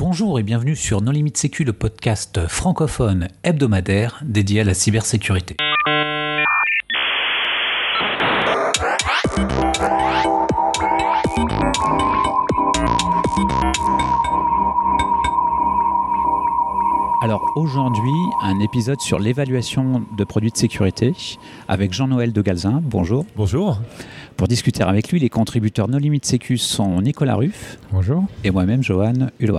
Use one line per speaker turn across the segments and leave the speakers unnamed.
Bonjour et bienvenue sur No Limit Sécu, le podcast francophone hebdomadaire dédié à la cybersécurité. Alors aujourd'hui, un épisode sur l'évaluation de produits de sécurité avec Jean-Noël de Galzin. Bonjour.
Bonjour.
Pour discuter avec lui, les contributeurs No Limit Sécu sont Nicolas Ruff.
Bonjour.
Et moi-même, Johan Hulot.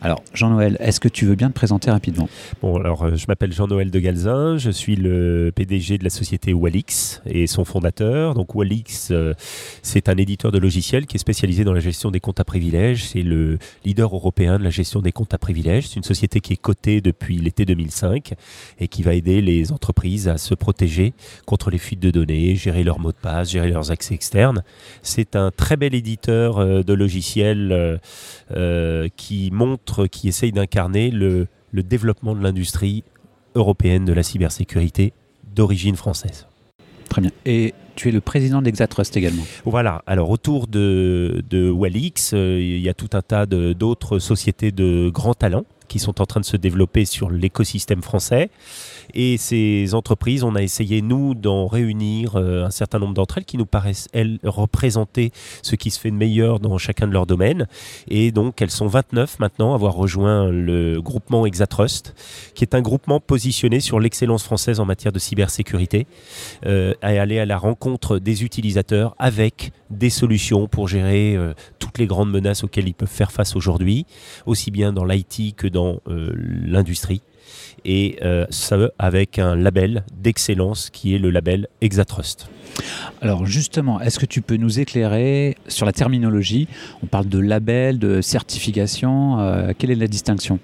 Alors, Jean-Noël, est-ce que tu veux bien te présenter rapidement?
Bon, alors euh, je m'appelle Jean-Noël de Galzin, je suis le PDG de la société Walix et son fondateur. Donc Walix, euh, c'est un éditeur de logiciels qui est spécialisé dans la gestion des comptes à privilèges. C'est le leader européen de la gestion des comptes à privilèges. C'est une société qui est cotée depuis l'été 2005 et qui va aider les entreprises à se protéger contre les fuites de données, gérer leurs mots de passe, gérer leurs accès externes. C'est un très bel éditeur euh, de logiciels qui qui essaye d'incarner le, développement de l'industrie européenne de la cybersécurité d'origine française.
Très bien. Et tu es le président d'Exatrust également.
Voilà. Alors autour de, de Wallix, euh, il y a tout un tas d'autres sociétés de grands talents qui sont en train de se développer sur l'écosystème français. Et ces entreprises, on a essayé, nous, d'en réunir euh, un certain nombre d'entre elles qui nous paraissent, elles, représenter ce qui se fait de meilleur dans chacun de leurs domaines. Et donc, elles sont 29 maintenant à avoir rejoint le groupement Exatrust, qui est un groupement positionné sur l'excellence française en matière de cybersécurité, euh, à aller à la rencontre des utilisateurs avec des solutions pour gérer euh, toutes les grandes menaces auxquelles ils peuvent faire face aujourd'hui, aussi bien dans l'IT que dans l'industrie et euh, ça avec un label d'excellence qui est le label Exatrust.
Alors justement, est-ce que tu peux nous éclairer sur la terminologie? On parle de label, de certification. Euh, quelle est la distinction?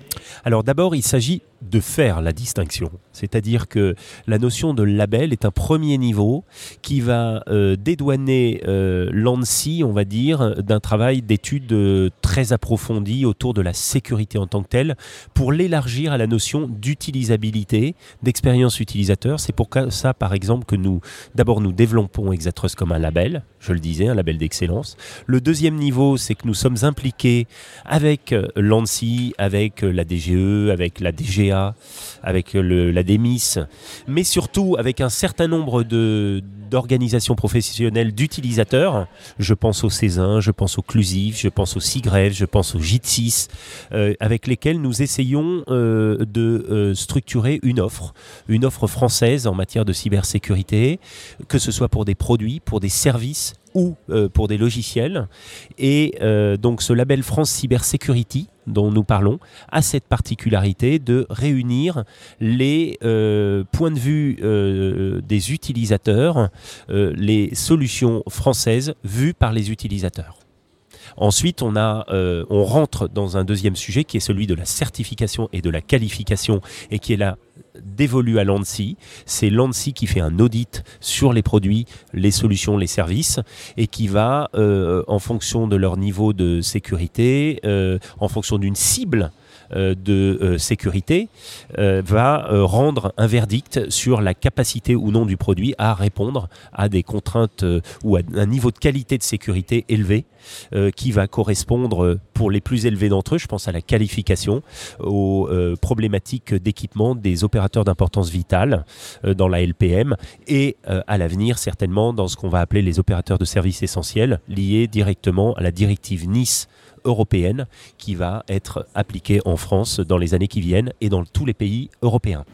Alors d'abord, il s'agit de faire la distinction. C'est-à-dire que la notion de label est un premier niveau qui va euh, dédouaner euh, l'ANSI, on va dire, d'un travail d'étude euh, très approfondi autour de la sécurité en tant que telle, pour l'élargir à la notion d'utilisabilité, d'expérience utilisateur. C'est pour ça, par exemple, que nous, d'abord, nous développons Exatrust comme un label, je le disais, un label d'excellence. Le deuxième niveau, c'est que nous sommes impliqués avec l'ANSI, avec la DGE, avec la DGA, avec la DEMIS, mais surtout avec un certain nombre de, d'organisations professionnelles d'utilisateurs. Je pense au Césin, je pense au Clusif, je pense au SIGREF, je pense au JIT6, euh, avec lesquels nous essayons euh, de euh, structurer une offre, une offre française en matière de cybersécurité, que ce soit pour des produits, pour des services ou pour des logiciels. Et donc ce label France Cyber Security dont nous parlons a cette particularité de réunir les points de vue des utilisateurs euh, les solutions françaises vues par les utilisateurs. Ensuite, euh, on rentre dans un deuxième sujet qui est celui de la certification et de la qualification et qui est là dévolu à l'ANSI. C'est l'ANSI qui fait un audit sur les produits, les solutions, les services et qui va, euh, en fonction de leur niveau de sécurité, en fonction d'une cible, euh, de euh, sécurité euh, va rendre un verdict sur la capacité ou non du produit à répondre à des contraintes ou à un niveau de qualité de sécurité élevé qui va correspondre pour les plus élevés d'entre eux, je pense à la qualification, aux problématiques d'équipement des opérateurs d'importance vitale dans la LPM et à l'avenir certainement dans ce qu'on va appeler les opérateurs de services essentiels liés directement à la directive Nice européenne qui va être appliquée en France dans les années qui viennent et dans tous les pays européens.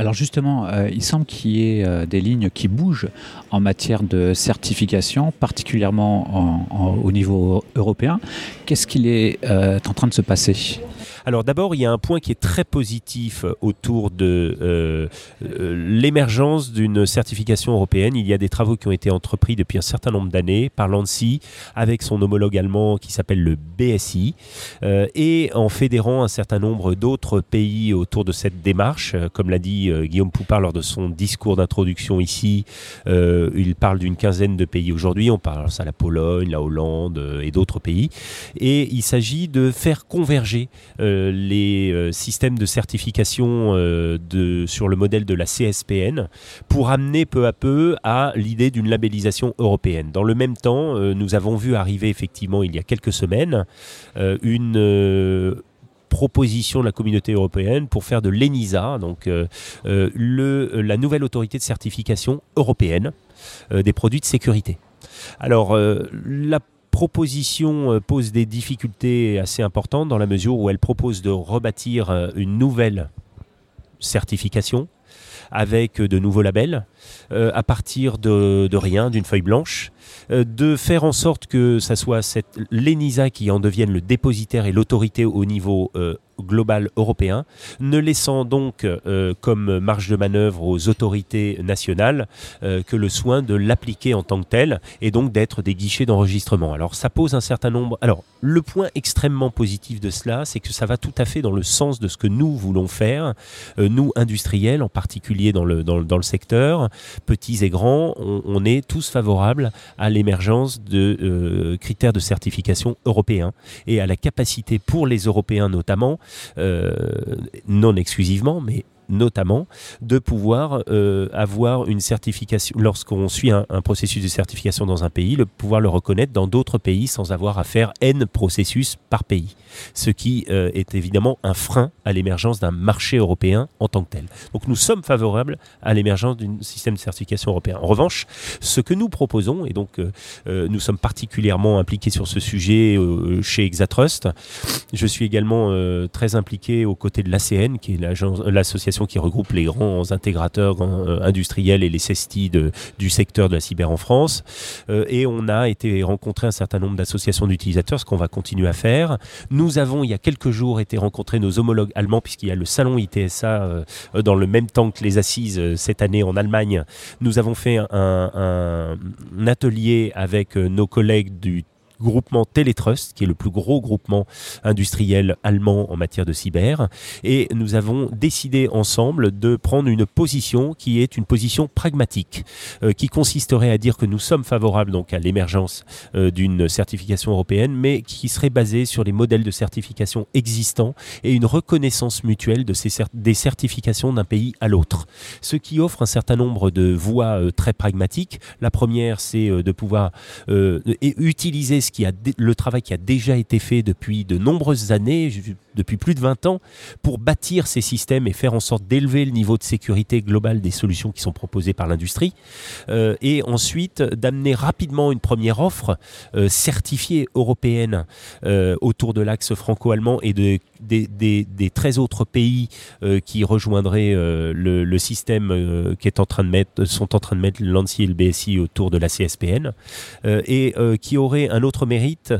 Alors justement, euh, il semble qu'il y ait euh, des lignes qui bougent en matière de certification, particulièrement au niveau européen. Qu'est-ce qu'il est, euh, en train de se passer?
Alors d'abord, il y a un point qui est très positif autour de l'émergence d'une certification européenne. Il y a des travaux qui ont été entrepris depuis un certain nombre d'années par l'ANSI avec son homologue allemand qui s'appelle le BSI et en fédérant un certain nombre d'autres pays autour de cette démarche. Comme l'a dit Guillaume Poupard lors de son discours d'introduction ici, il parle d'une quinzaine de pays aujourd'hui. On parle à la Pologne, la Hollande et d'autres pays. Et il s'agit de faire converger les systèmes de certification sur le modèle de la CSPN pour amener peu à peu à l'idée d'une labellisation européenne. Dans le même temps, nous avons vu arriver effectivement il y a quelques semaines une proposition de la communauté européenne pour faire de l'ENISA, donc euh, euh, le, la nouvelle autorité de certification européenne euh, des produits de sécurité. Alors, la proposition pose des difficultés assez importantes dans la mesure où elle propose de rebâtir une nouvelle certification avec de nouveaux labels à partir de rien, d'une feuille blanche. Euh, de faire en sorte que ça soit l'ENISA qui en devienne le dépositaire et l'autorité au niveau euh, global européen, ne laissant donc euh, comme marge de manœuvre aux autorités nationales que le soin de l'appliquer en tant que tel et donc d'être des guichets d'enregistrement. Alors ça pose un certain nombre... Alors le point extrêmement positif de cela, c'est que ça va tout à fait dans le sens de ce que nous voulons faire, nous industriels en particulier dans le, dans, le secteur, petits et grands, on, on est tous favorables à l'émergence de euh, critères de certification européens et à la capacité pour les Européens notamment, euh, non exclusivement, mais notamment de pouvoir euh, avoir une certification, lorsqu'on suit un, processus de certification dans un pays, de pouvoir le reconnaître dans d'autres pays sans avoir à faire N processus par pays. Ce qui euh, est évidemment un frein à l'émergence d'un marché européen en tant que tel. Donc nous sommes favorables à l'émergence d'un système de certification européen. En revanche, ce que nous proposons, et donc euh, nous sommes particulièrement impliqués sur ce sujet chez Exatrust, je suis également très impliqué aux côtés de l'ACN, qui est l'association qui regroupe les grands intégrateurs euh, industriels et les CESTI du secteur de la cyber en France. Euh, et on a été rencontrer un certain nombre d'associations d'utilisateurs, ce qu'on va continuer à faire. Nous avons, il y a quelques jours, été rencontrer nos homologues allemands, puisqu'il y a le salon ITSA euh, dans le même temps que les assises cette année en Allemagne. Nous avons fait un, un atelier avec nos collègues du groupement Teletrust, qui est le plus gros groupement industriel allemand en matière de cyber. Et nous avons décidé ensemble de prendre une position qui est une position pragmatique, euh, qui consisterait à dire que nous sommes favorables donc à l'émergence euh, d'une certification européenne, mais qui serait basée sur les modèles de certification existants et une reconnaissance mutuelle de ces des certifications d'un pays à l'autre. Ce qui offre un certain nombre de voies euh, très pragmatiques. La première, c'est de pouvoir utiliser qui a le travail qui a déjà été fait depuis de nombreuses années, depuis plus de 20 ans, pour bâtir ces systèmes et faire en sorte d'élever le niveau de sécurité global des solutions qui sont proposées par l'industrie. Euh, et ensuite, d'amener rapidement une première offre euh, certifiée européenne euh, autour de l'axe franco-allemand et de, des, des, 13 autres pays qui rejoindraient le, système qui est en train de mettre, sont en train de mettre l'ANSI et le BSI autour de la CSPN et qui aurait un autre mérite,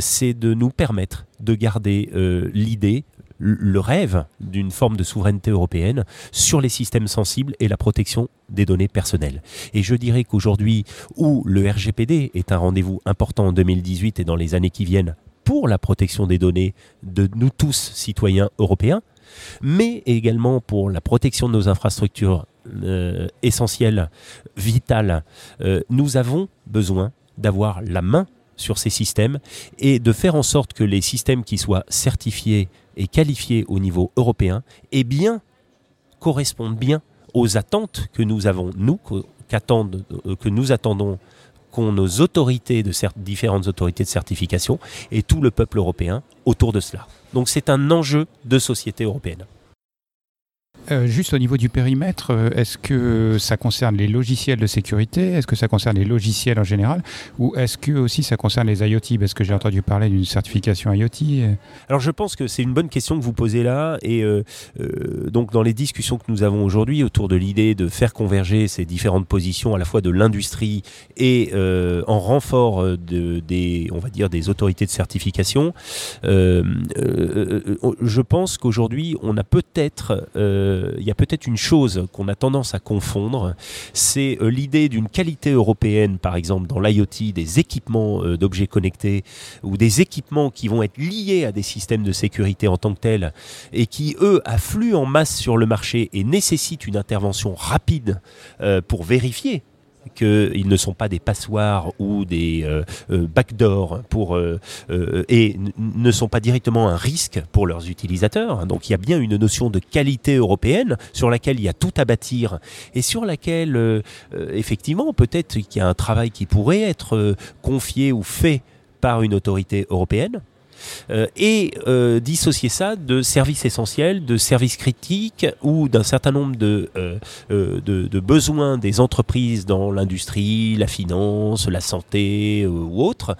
c'est de nous permettre de garder euh, l'idée, le rêve d'une forme de souveraineté européenne sur les systèmes sensibles et la protection des données personnelles. Et je dirais qu'aujourd'hui, où le RGPD est un rendez-vous important en 2018 et dans les années qui viennent pour la protection des données de nous tous, citoyens européens, mais également pour la protection de nos infrastructures euh, essentielles, vitales, euh, nous avons besoin d'avoir la main sur ces systèmes et de faire en sorte que les systèmes qui soient certifiés et qualifiés au niveau européen eh bien, correspondent bien aux attentes que nous avons, nous, euh, que nous attendons qu'ont nos autorités, de différentes autorités de certification et tout le peuple européen autour de cela. Donc c'est un enjeu de société européenne.
Euh, juste au niveau du périmètre, euh, est-ce que ça concerne les logiciels de sécurité? Est-ce que ça concerne les logiciels en général? Ou est-ce que aussi ça concerne les IoT? Parce que j'ai entendu parler d'une certification IoT.
Alors je pense que c'est une bonne question que vous posez là. Et euh, donc dans les discussions que nous avons aujourd'hui autour de l'idée de faire converger ces différentes positions à la fois de l'industrie et en renfort de, des, on va dire, des autorités de certification, je pense qu'aujourd'hui on a peut-être il y a peut-être une chose qu'on a tendance à confondre, c'est euh, l'idée d'une qualité européenne, par exemple dans l'IoT, des équipements euh, d'objets connectés ou des équipements qui vont être liés à des systèmes de sécurité en tant que tels et qui, eux, affluent en masse sur le marché et nécessitent une intervention rapide euh, pour vérifier qu'ils ne sont pas des passoires ou des euh, euh, backdoors pour, et ne sont pas directement un risque pour leurs utilisateurs. Donc il y a bien une notion de qualité européenne sur laquelle il y a tout à bâtir et sur laquelle, effectivement, peut-être qu'il y a un travail qui pourrait être confié ou fait par une autorité européenne euh, et euh, dissocier ça de services essentiels, de services critiques ou d'un certain nombre de, euh, de, besoins des entreprises dans l'industrie, la finance, la santé ou autres,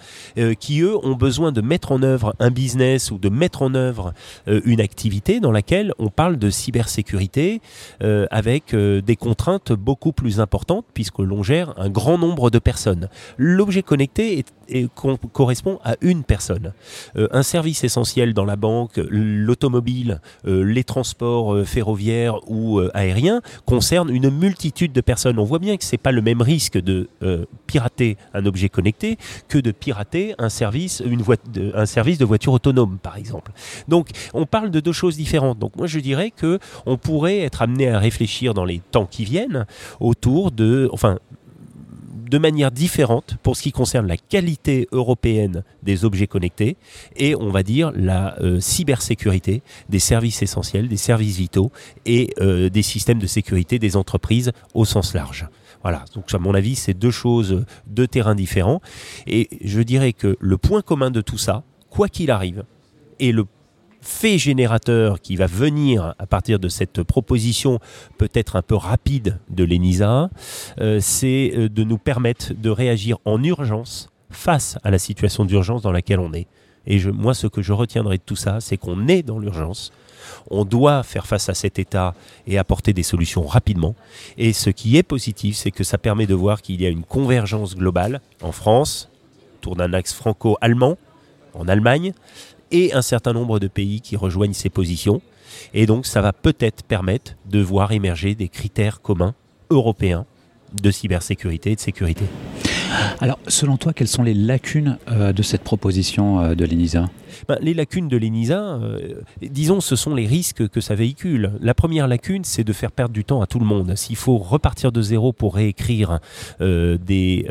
qui eux ont besoin de mettre en œuvre un business ou de mettre en œuvre une activité dans laquelle on parle de cybersécurité avec des contraintes beaucoup plus importantes puisque l'on gère un grand nombre de personnes. L'objet connecté est et correspond à une personne. Euh, un service essentiel dans la banque, l'automobile, euh, les transports euh, ferroviaires ou aériens concerne une multitude de personnes. On voit bien que c'est pas le même risque de pirater un objet connecté que de pirater un service, une un service de voiture autonome, par exemple. Donc, on parle de deux choses différentes. Donc, moi, je dirais que on pourrait être amené à réfléchir dans les temps qui viennent autour de, enfin, de manière différente pour ce qui concerne la qualité européenne des objets connectés et on va dire la euh, cybersécurité des services essentiels, des services vitaux et euh, des systèmes de sécurité des entreprises au sens large. Voilà, donc à mon avis, c'est deux choses, deux terrains différents. Et je dirais que le point commun de tout ça, quoi qu'il arrive, et le fait générateur qui va venir à partir de cette proposition peut-être un peu rapide de l'ENISA, euh, c'est euh, de nous permettre de réagir en urgence face à la situation d'urgence dans laquelle on est. Et moi, ce que je retiendrai de tout ça, c'est qu'on est dans l'urgence. On doit faire face à cet état et apporter des solutions rapidement. Et ce qui est positif, c'est que ça permet de voir qu'il y a une convergence globale en France, autour d'un axe franco-allemand, en Allemagne, et un certain nombre de pays qui rejoignent ces positions. Et donc ça va peut-être permettre de voir émerger des critères communs européens de cybersécurité et de sécurité.
Alors, selon toi, quelles sont les lacunes euh, de cette proposition euh, de l'ENISA?
Ben, Les lacunes de l'ENISA, euh, disons, ce sont les risques que ça véhicule. La première lacune, c'est de faire perdre du temps à tout le monde. S'il faut repartir de zéro pour réécrire des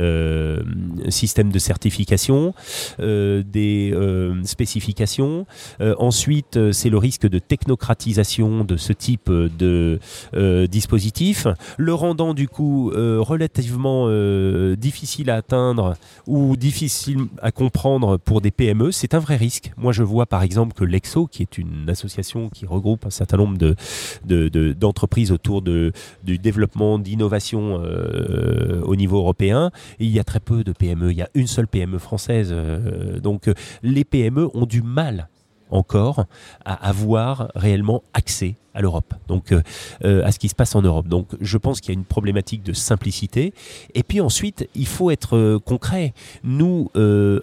systèmes de certification, des spécifications, ensuite, c'est le risque de technocratisation de ce type de dispositif, le rendant du coup relativement difficile à atteindre ou difficile à comprendre pour des PME, c'est un vrai risque. Moi, je vois par exemple que l'EXO, qui est une association qui regroupe un certain nombre d'entreprises de, autour du développement d'innovation euh, au niveau européen, il y a très peu de PME. Il y a une seule PME française. Euh, donc, les PME ont du mal encore à avoir réellement accès à l'Europe, donc euh, euh, à ce qui se passe en Europe. Donc je pense qu'il y a une problématique de simplicité. Et puis ensuite, il faut être euh, concret. Nous,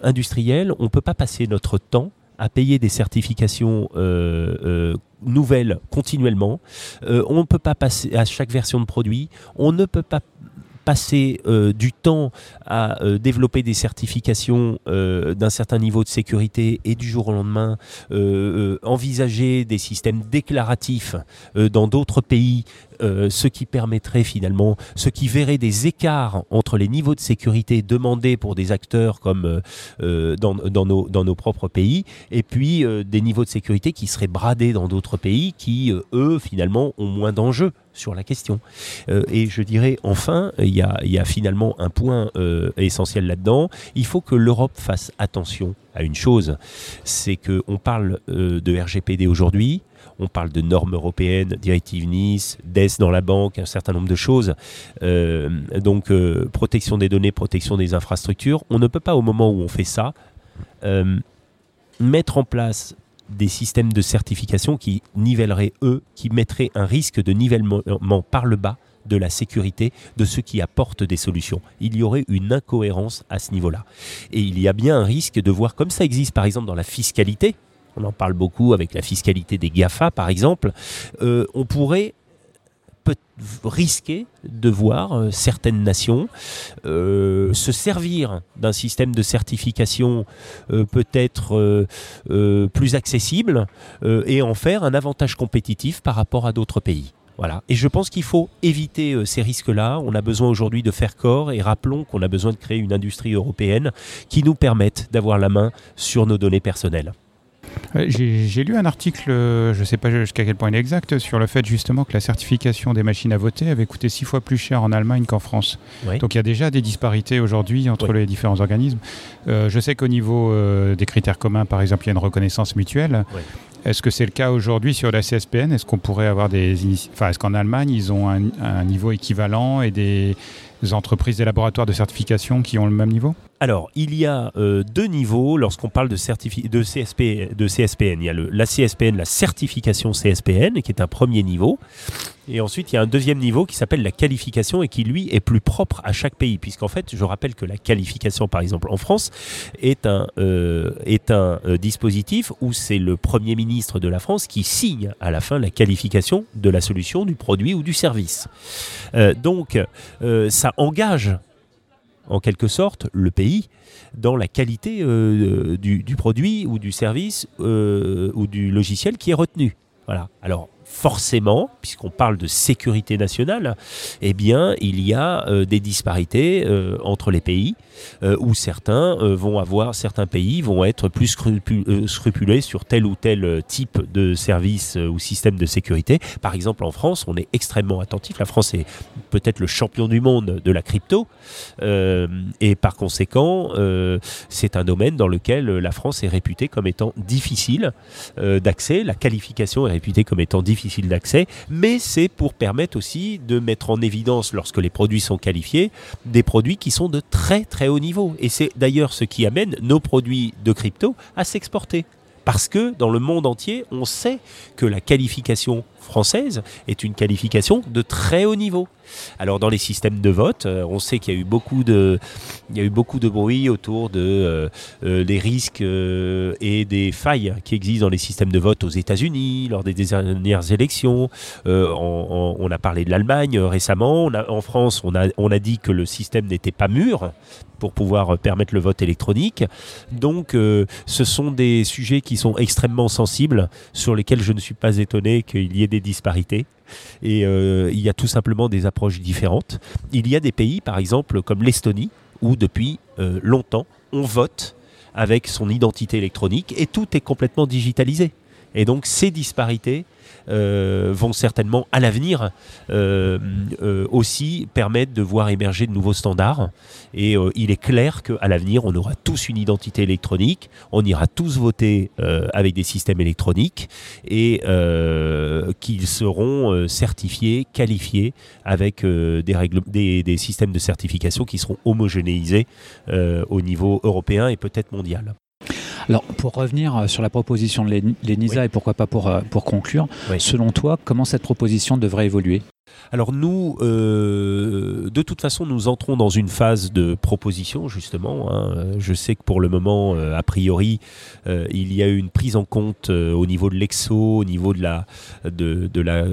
industriels, on ne peut pas passer notre temps à payer des certifications nouvelles continuellement. on ne peut pas passer à chaque version de produit. On ne peut pas passer euh, du temps à euh, développer des certifications euh, d'un certain niveau de sécurité et du jour au lendemain envisager des systèmes déclaratifs dans d'autres pays euh, ce qui permettrait finalement, ce qui verrait des écarts entre les niveaux de sécurité demandés pour des acteurs comme euh, euh, dans, nos, dans nos propres pays, et puis des niveaux de sécurité qui seraient bradés dans d'autres pays qui, eux, finalement, ont moins d'enjeux sur la question. et je dirais enfin, il y a, y a, finalement un point essentiel là-dedans, il faut que l'Europe fasse attention à une chose, c'est qu'on parle de RGPD aujourd'hui, on parle de normes européennes, directive Nice, DES dans la banque, un certain nombre de choses. Euh, donc euh, protection des données, protection des infrastructures. On ne peut pas au moment où on fait ça euh, mettre en place des systèmes de certification qui nivelleraient eux, qui mettraient un risque de nivellement par le bas de la sécurité de ceux qui apportent des solutions. Il y aurait une incohérence à ce niveau-là. Et il y a bien un risque de voir, comme ça existe par exemple dans la fiscalité, on en parle beaucoup avec la fiscalité des GAFA par exemple, euh, on pourrait peut risquer de voir euh, certaines nations euh, se servir d'un système de certification peut-être plus accessible et en faire un avantage compétitif par rapport à d'autres pays. Voilà. Et je pense qu'il faut éviter ces risques-là. On a besoin aujourd'hui de faire corps et rappelons qu'on a besoin de créer une industrie européenne qui nous permette d'avoir la main sur nos données personnelles.
J'ai lu un article, je ne sais pas jusqu'à quel point il est exact, sur le fait justement que la certification des machines à voter avait coûté six fois plus cher en Allemagne qu'en France. Donc il y a déjà des disparités aujourd'hui entre les différents organismes. Euh, je sais qu'au niveau euh, des critères communs, par exemple, il y a une reconnaissance mutuelle. Est-ce que c'est le cas aujourd'hui sur la CSPN Est-ce qu'on pourrait avoir des, enfin, est-ce qu'en Allemagne ils ont un, niveau équivalent et des entreprises, des laboratoires de certification qui ont le même niveau?
Alors, il y a euh, deux niveaux lorsqu'on parle de, de, CSP, de CSPN. Il y a la CSPN, la certification CSPN, qui est un premier niveau. Et ensuite, il y a un deuxième niveau qui s'appelle la qualification et qui, lui, est plus propre à chaque pays. Puisqu'en fait, je rappelle que la qualification, par exemple, en France, est un, euh, est un euh, dispositif où c'est le Premier ministre de la France qui signe à la fin la qualification de la solution, du produit ou du service. donc, ça engage en quelque sorte le pays dans la qualité euh, du, produit ou du service euh, ou du logiciel qui est retenu. Voilà. Alors forcément, puisqu'on parle de sécurité nationale, eh bien, il y a euh, des disparités euh, entre les pays, euh, où certains vont avoir, certains pays vont être plus scrupuleux sur tel ou tel type de service ou système de sécurité. Par exemple, en France, on est extrêmement attentif. La France est peut-être le champion du monde de la crypto, et par conséquent, c'est un domaine dans lequel la France est réputée comme étant difficile d'accès. La qualification est réputée comme étant difficile difficile d'accès, mais c'est pour permettre aussi de mettre en évidence, lorsque les produits sont qualifiés, des produits qui sont de très très haut niveau. Et c'est d'ailleurs ce qui amène nos produits de crypto à s'exporter. Parce que dans le monde entier, on sait que la qualification française est une qualification de très haut niveau. Alors dans les systèmes de vote, euh, on sait qu'il y a eu beaucoup de, il y a eu beaucoup de bruit autour de euh, euh, des risques et des failles qui existent dans les systèmes de vote aux États-Unis lors des dernières élections. On, a parlé de l'Allemagne récemment. en France, on a, on a dit que le système n'était pas mûr pour pouvoir permettre le vote électronique. Donc, ce sont des sujets qui sont extrêmement sensibles, sur lesquels je ne suis pas étonné qu'il y ait des disparités et euh, il y a tout simplement des approches différentes. Il y a des pays, par exemple, comme l'Estonie, où depuis euh, longtemps, on vote avec son identité électronique et tout est complètement digitalisé. Et donc ces disparités euh, vont certainement à l'avenir euh, euh, aussi permettre de voir émerger de nouveaux standards. Et il est clair qu'à l'avenir, on aura tous une identité électronique, on ira tous voter avec des systèmes électroniques et qu'ils seront certifiés, qualifiés avec des, systèmes de certification qui seront homogénéisés au niveau européen et peut-être mondial.
Alors, pour revenir euh, sur la proposition de l'ENISA et pourquoi pas pour, euh, pour conclure, selon toi, comment cette proposition devrait évoluer?
Alors nous, euh, de toute façon, nous entrons dans une phase de proposition, justement. Hein. Je sais que pour le moment, euh, a priori, euh, il y a eu une prise en compte au niveau de l'EXO, au niveau de la, de, la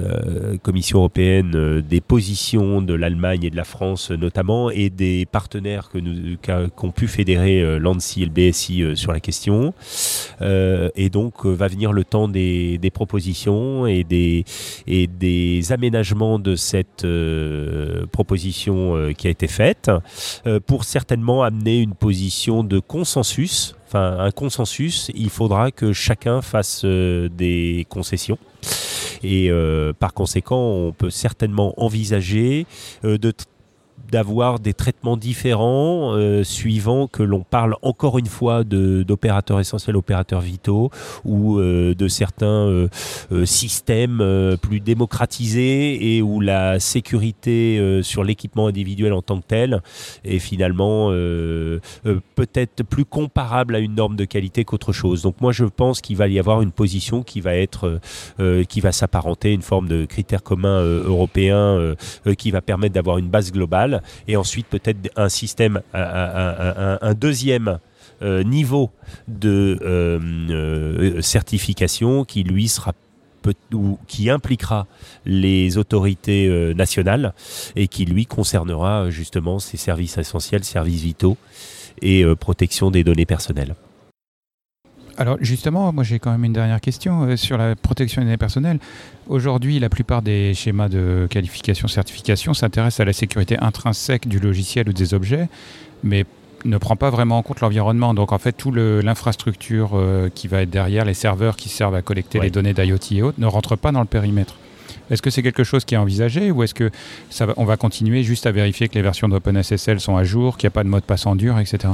Commission européenne, des positions de l'Allemagne et de la France notamment, et des partenaires que nous qu'ont pu fédérer l'ANSI et le BSI sur la question. et donc, va venir le temps des, des propositions et des, et des aménagements de cette euh, proposition euh, qui a été faite euh, pour certainement amener une position de consensus. Enfin, un consensus, il faudra que chacun fasse des concessions. Et par conséquent, on peut certainement envisager de d'avoir des traitements différents euh, suivant que l'on parle encore une fois d'opérateurs essentiels, opérateurs vitaux ou euh, de certains euh, systèmes plus démocratisés et où la sécurité sur l'équipement individuel en tant que tel est finalement peut-être plus comparable à une norme de qualité qu'autre chose. Donc moi je pense qu'il va y avoir une position qui va être qui va s'apparenter une forme de critère commun européen qui va permettre d'avoir une base globale et ensuite peut-être un système, un, deuxième euh, niveau de euh, euh, certification qui lui sera ou qui impliquera les autorités nationales et qui lui concernera justement ces services essentiels, services vitaux et protection des données personnelles.
Alors justement, moi j'ai quand même une dernière question euh, sur la protection des données personnelles. Aujourd'hui, la plupart des schémas de qualification, certification s'intéressent à la sécurité intrinsèque du logiciel ou des objets, mais ne prend pas vraiment en compte l'environnement. Donc en fait, toute l'infrastructure euh, qui va être derrière, les serveurs qui servent à collecter les données d'IoT et autres, ne rentre pas dans le périmètre. Est-ce que c'est quelque chose qui est envisagé ou est-ce que ça va, on va continuer juste à vérifier que les versions d'OpenSSL sont à jour, qu'il n'y a pas de mode passant dur, etc.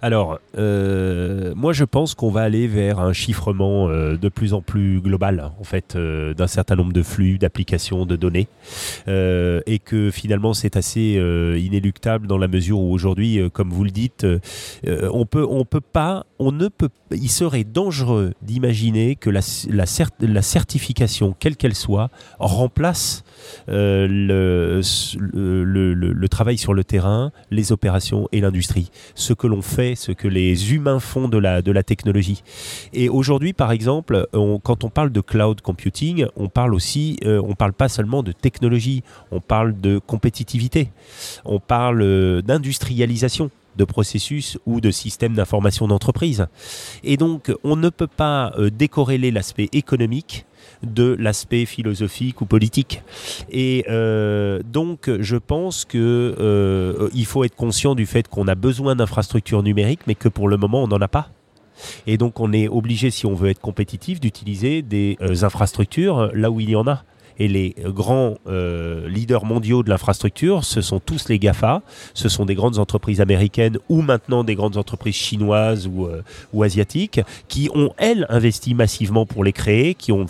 Alors, euh, moi je pense qu'on va aller vers un chiffrement euh, de plus en plus global, en fait, euh, d'un certain nombre de flux, d'applications, de données, et que finalement c'est assez inéluctable dans la mesure où aujourd'hui, comme vous le dites, on peut, on peut pas, on ne peut, il serait dangereux d'imaginer que la, la, la, certification, quelle qu'elle soit, remplace le, le, le travail sur le terrain, les opérations et l'industrie. Ce que l'on fait ce que les humains font de la, de la technologie. Et aujourd'hui, par exemple, quand on parle de cloud computing, on parle aussi, euh, on parle pas seulement de technologie, on parle de compétitivité, on parle euh, d'industrialisation de processus ou de systèmes d'information d'entreprise. Et donc, on ne peut pas euh, décorréler l'aspect économique de l'aspect philosophique ou politique. Et euh, donc, je pense que euh, faut être conscient du fait qu'on a besoin d'infrastructures numériques, mais que pour le moment, on n'en a pas. Et donc, on est obligé, si on veut être compétitif, d'utiliser des infrastructures là où il y en a. Et les grands euh, leaders mondiaux de l'infrastructure, ce sont tous les GAFA, ce sont des grandes entreprises américaines ou maintenant des grandes entreprises chinoises ou, euh, asiatiques qui ont, elles, investi massivement pour les créer, qui ont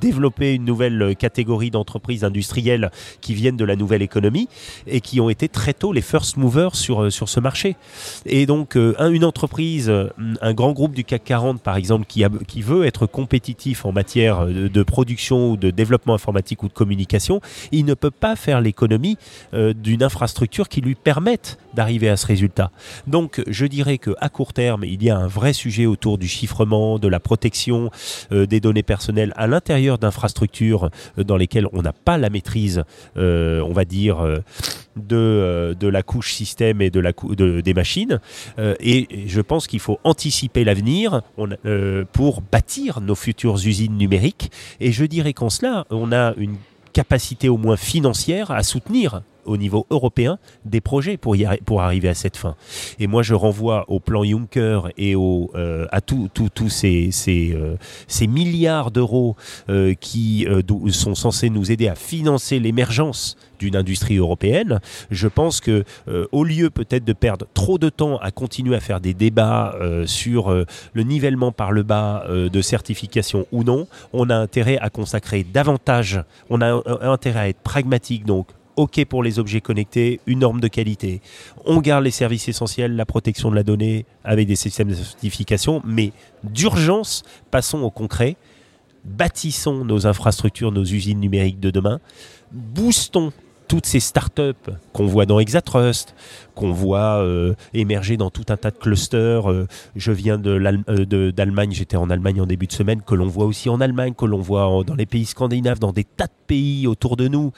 développé une nouvelle catégorie d'entreprises industrielles qui viennent de la nouvelle économie et qui ont été très tôt les first movers sur, euh, sur ce marché. Et donc, une entreprise, un grand groupe du CAC 40, par exemple, qui, qui veut être compétitif en matière de production ou de développement informatique, ou de communication, il ne peut pas faire l'économie euh, d'une infrastructure qui lui permette d'arriver à ce résultat. Donc je dirais qu'à court terme, il y a un vrai sujet autour du chiffrement, de la protection euh, des données personnelles à l'intérieur d'infrastructures euh, dans lesquelles on n'a pas la maîtrise, on va dire, de, de la couche système et de la de, des machines. et je pense qu'il faut anticiper l'avenir pour bâtir nos futures usines numériques. Et je dirais qu'en cela, on a une capacité au moins financière à soutenir au niveau européen des projets pour, y pour arriver à cette fin. Et moi, je renvoie au plan Juncker et au, euh, à tous ces, ces, euh, ces, milliards d'euros euh, qui sont censés nous aider à financer l'émergence d'une industrie européenne. Je pense que au lieu peut-être de perdre trop de temps à continuer à faire des débats sur le nivellement par le bas de certification ou non, on a intérêt à consacrer davantage, on a intérêt à être pragmatique donc OK pour les objets connectés, une norme de qualité. On garde les services essentiels, la protection de la donnée avec des systèmes de certification, mais d'urgence, passons au concret. Bâtissons nos infrastructures, nos usines numériques de demain. Boostons toutes ces startups qu'on voit dans Exatrust, qu'on voit euh, émerger dans tout un tas de clusters. Euh, je viens euh, d'Allemagne, j'étais en Allemagne en début de semaine, que l'on voit aussi en Allemagne, que l'on voit dans les pays scandinaves, dans des tas de pays autour de nous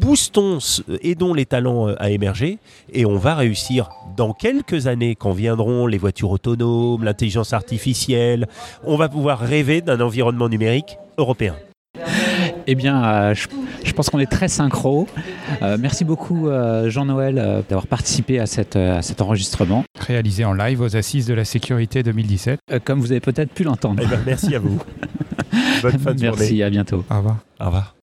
boostons, aidons les talents à émerger et on va réussir dans quelques années quand viendront les voitures autonomes, l'intelligence artificielle, on va pouvoir rêver d'un environnement numérique européen.
Eh bien, euh, je, pense qu'on est très synchro. Euh, merci beaucoup, Jean-Noël, d'avoir participé à, cette, à, cet enregistrement.
Réalisé en live aux Assises de la Sécurité 2017.
comme vous avez peut-être pu l'entendre.
Eh ben, merci à vous. Bonne fin de
merci,
journée.
à bientôt.
Au revoir.
Au revoir.